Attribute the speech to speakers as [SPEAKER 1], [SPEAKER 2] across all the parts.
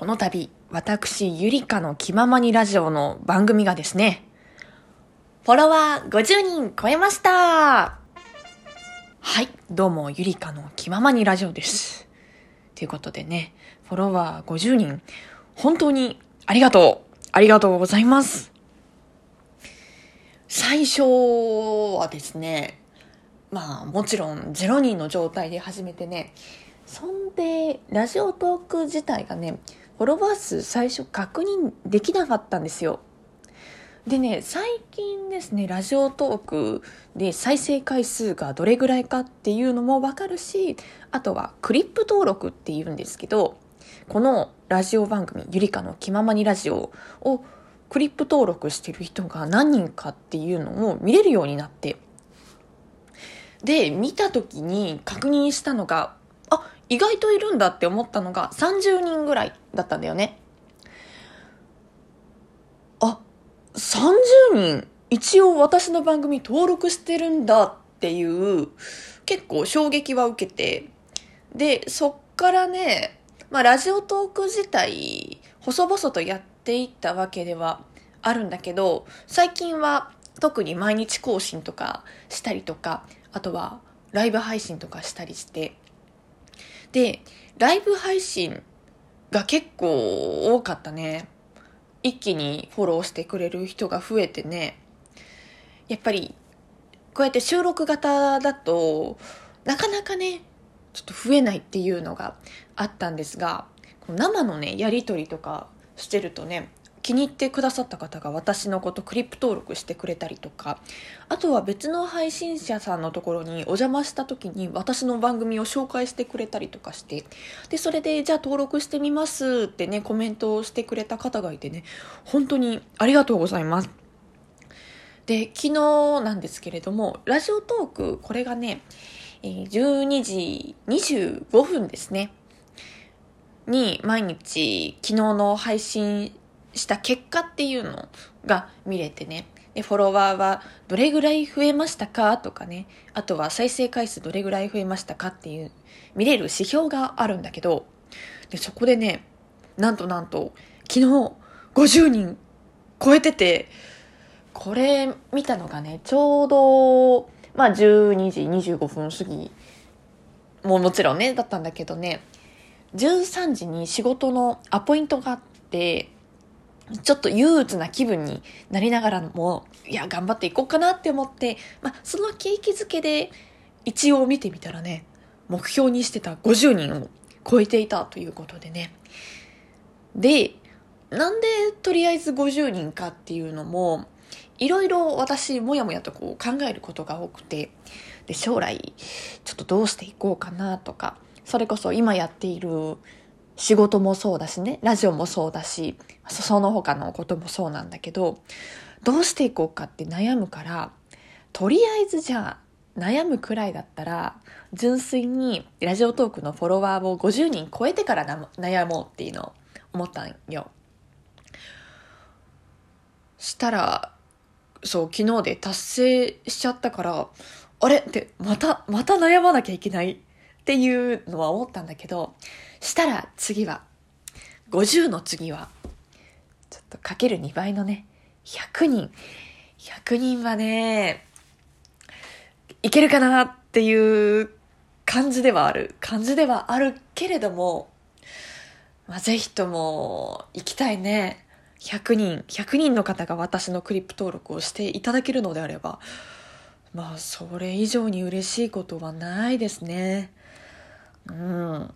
[SPEAKER 1] この度、私、ゆりかの気ままにラジオの番組がですね、フォロワー50人超えました。はい、どうも、ゆりかの気ままにラジオです。ということでね、フォロワー50人、本当にありがとう。ありがとうございます。最初はですね、まあもちろん0人の状態で始めてね、そんで、ラジオトーク自体がね、フォロワー数最初確認できなかったんですよ。でね、最近ですね、ラジオトークで再生回数がどれぐらいかっていうのもわかるし、あとはクリップ登録っていうんですけど、このラジオ番組、ゆりかの気ままにラジオをクリップ登録してる人が何人かっていうのを見れるようになって、で、見た時に確認したのが、意外といるんだって思ったのが30人ぐらいだったんだよね。あ、30人一応私の番組登録してるんだっていう結構衝撃は受けて、で、そっからね、まあラジオトーク自体細々とやっていったわけではあるんだけど、最近は特に毎日更新とかしたりとか、あとはライブ配信とかしたりして、で、ライブ配信が結構多かったね。一気にフォローしてくれる人が増えてね。やっぱり、こうやって収録型だと、なかなかね、ちょっと増えないっていうのがあったんですが、生のね、やり取りとかしてるとね、気に入ってくださった方が私のことクリップ登録してくれたりとか、あとは別の配信者さんのところにお邪魔した時に私の番組を紹介してくれたりとかして、で、それでじゃあ登録してみますってね、コメントをしてくれた方がいてね、本当にありがとうございます。で、昨日なんですけれども、ラジオトーク、これがね、12時25分ですね。に毎日昨日の配信した結果っていうのが見れてね。で、フォロワーはどれぐらい増えましたかとかね。あとは再生回数どれぐらい増えましたかっていう見れる指標があるんだけど、で、そこでね、なんとなんと昨日50人超えてて、これ見たのがね、ちょうど、まあ12時25分過ぎももちろんね、だったんだけどね、13時に仕事のアポイントがあって、ちょっと憂鬱な気分になりながらも、いや、頑張っていこうかなって思って、まあ、その景気づけで一応見てみたらね、目標にしてた50人を超えていたということでね。で、なんでとりあえず50人かっていうのも、いろいろ私、もやもやとこう考えることが多くて、で、将来、ちょっとどうしていこうかなとか、それこそ今やっている仕事もそうだしね、ラジオもそうだし、その他のこともそうなんだけど、どうしていこうかって悩むから、とりあえずじゃあ、悩むくらいだったら、純粋にラジオトークのフォロワーを50人超えてから悩もうっていうのを思ったんよ。したら、そう、昨日で達成しちゃったから、あれ？って、また、また悩まなきゃいけないっていうのは思ったんだけど、したら次は、50の次は、ちょっとかける2倍のね、100人。100人はね、いけるかなっていう感じではある。感じではあるけれども、まあ、ぜひとも行きたいね。100人、100人の方が私のクリップ登録をしていただけるのであれば、まあ、それ以上に嬉しいことはないですね。うん。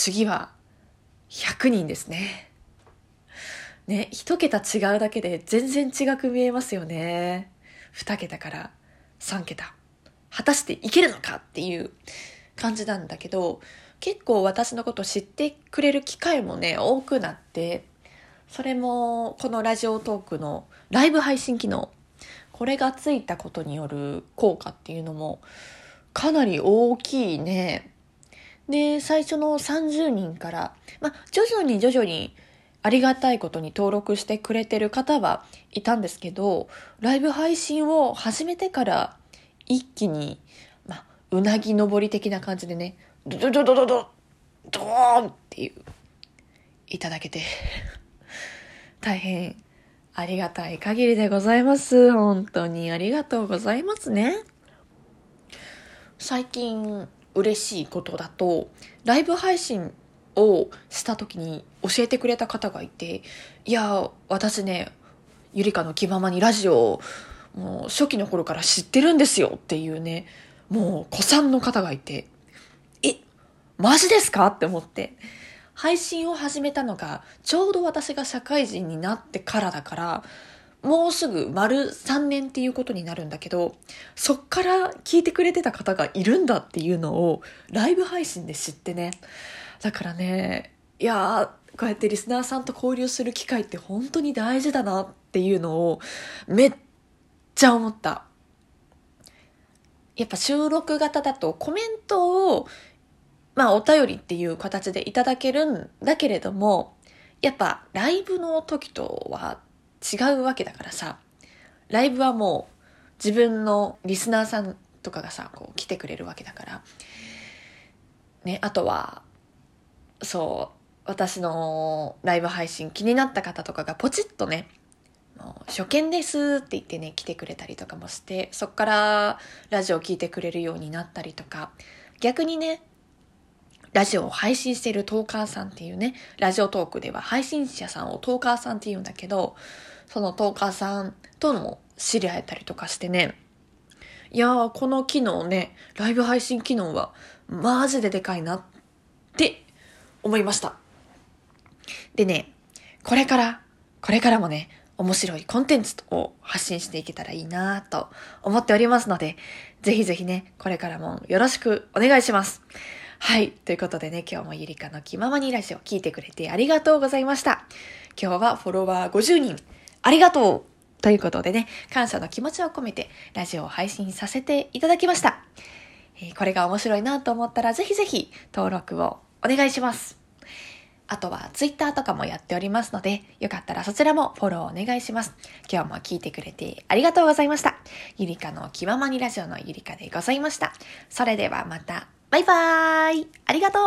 [SPEAKER 1] 次は100人ですね。ね、一桁違うだけで全然違く見えますよね。二桁から三桁。果たしていけるのかっていう感じなんだけど、結構私のこと知ってくれる機会もね、多くなって、それもこのラジオトークのライブ配信機能、これがついたことによる効果っていうのもかなり大きいね。で、最初の30人から、まあ、徐々に徐々にありがたいことに登録してくれてる方はいたんですけど、ライブ配信を始めてから一気に、まあ、うなぎ登り的な感じでね、ドドドドドドドーンっていういただけて、大変ありがたい限りでございます。本当にありがとうございますね。最近嬉しいことだと、ライブ配信をした時に教えてくれた方がいて、いや、私ね、ゆりかの気ままにラジオをもう初期の頃から知ってるんですよっていうね、もう子さんの方がいて、え、マジですかって思って。配信を始めたのがちょうど私が社会人になってからだから、もうすぐ丸3年っていうことになるんだけど、そっから聞いてくれてた方がいるんだっていうのをライブ配信で知ってね。だからね、いやー、こうやってリスナーさんと交流する機会って本当に大事だなっていうのをめっちゃ思った。やっぱ収録型だとコメントをまあお便りっていう形でいただけるんだけれども、やっぱライブの時とは違うわけだからさ、ライブはもう自分のリスナーさんとかがさ、こう来てくれるわけだから、ね、あとは、そう、私のライブ配信気になった方とかがポチッとね、初見ですって言ってね、来てくれたりとかもして、そっからラジオ聞いてくれるようになったりとか、逆にね、ラジオを配信しているトーカーさんっていうね、ラジオトークでは配信者さんをトーカーさんって言うんだけど、そのトーカーさんとも知り合えたりとかしてね、いやー、この機能ね、ライブ配信機能はマジででかいなって思いました。でね、これから、これからもね、面白いコンテンツを発信していけたらいいなと思っておりますので、ぜひぜひね、これからもよろしくお願いします。はい。ということでね、今日もゆりかの気ままにラジオを聞いてくれてありがとうございました。今日はフォロワー50人、ありがとうということでね、感謝の気持ちを込めてラジオを配信させていただきました。え、これが面白いなと思ったらぜひぜひ登録をお願いします。あとはツイッターとかもやっておりますので、よかったらそちらもフォローお願いします。今日も聞いてくれてありがとうございました。ゆりかの気ままにラジオのゆりかでございました。それではまた。バイバーイ。ありがとう。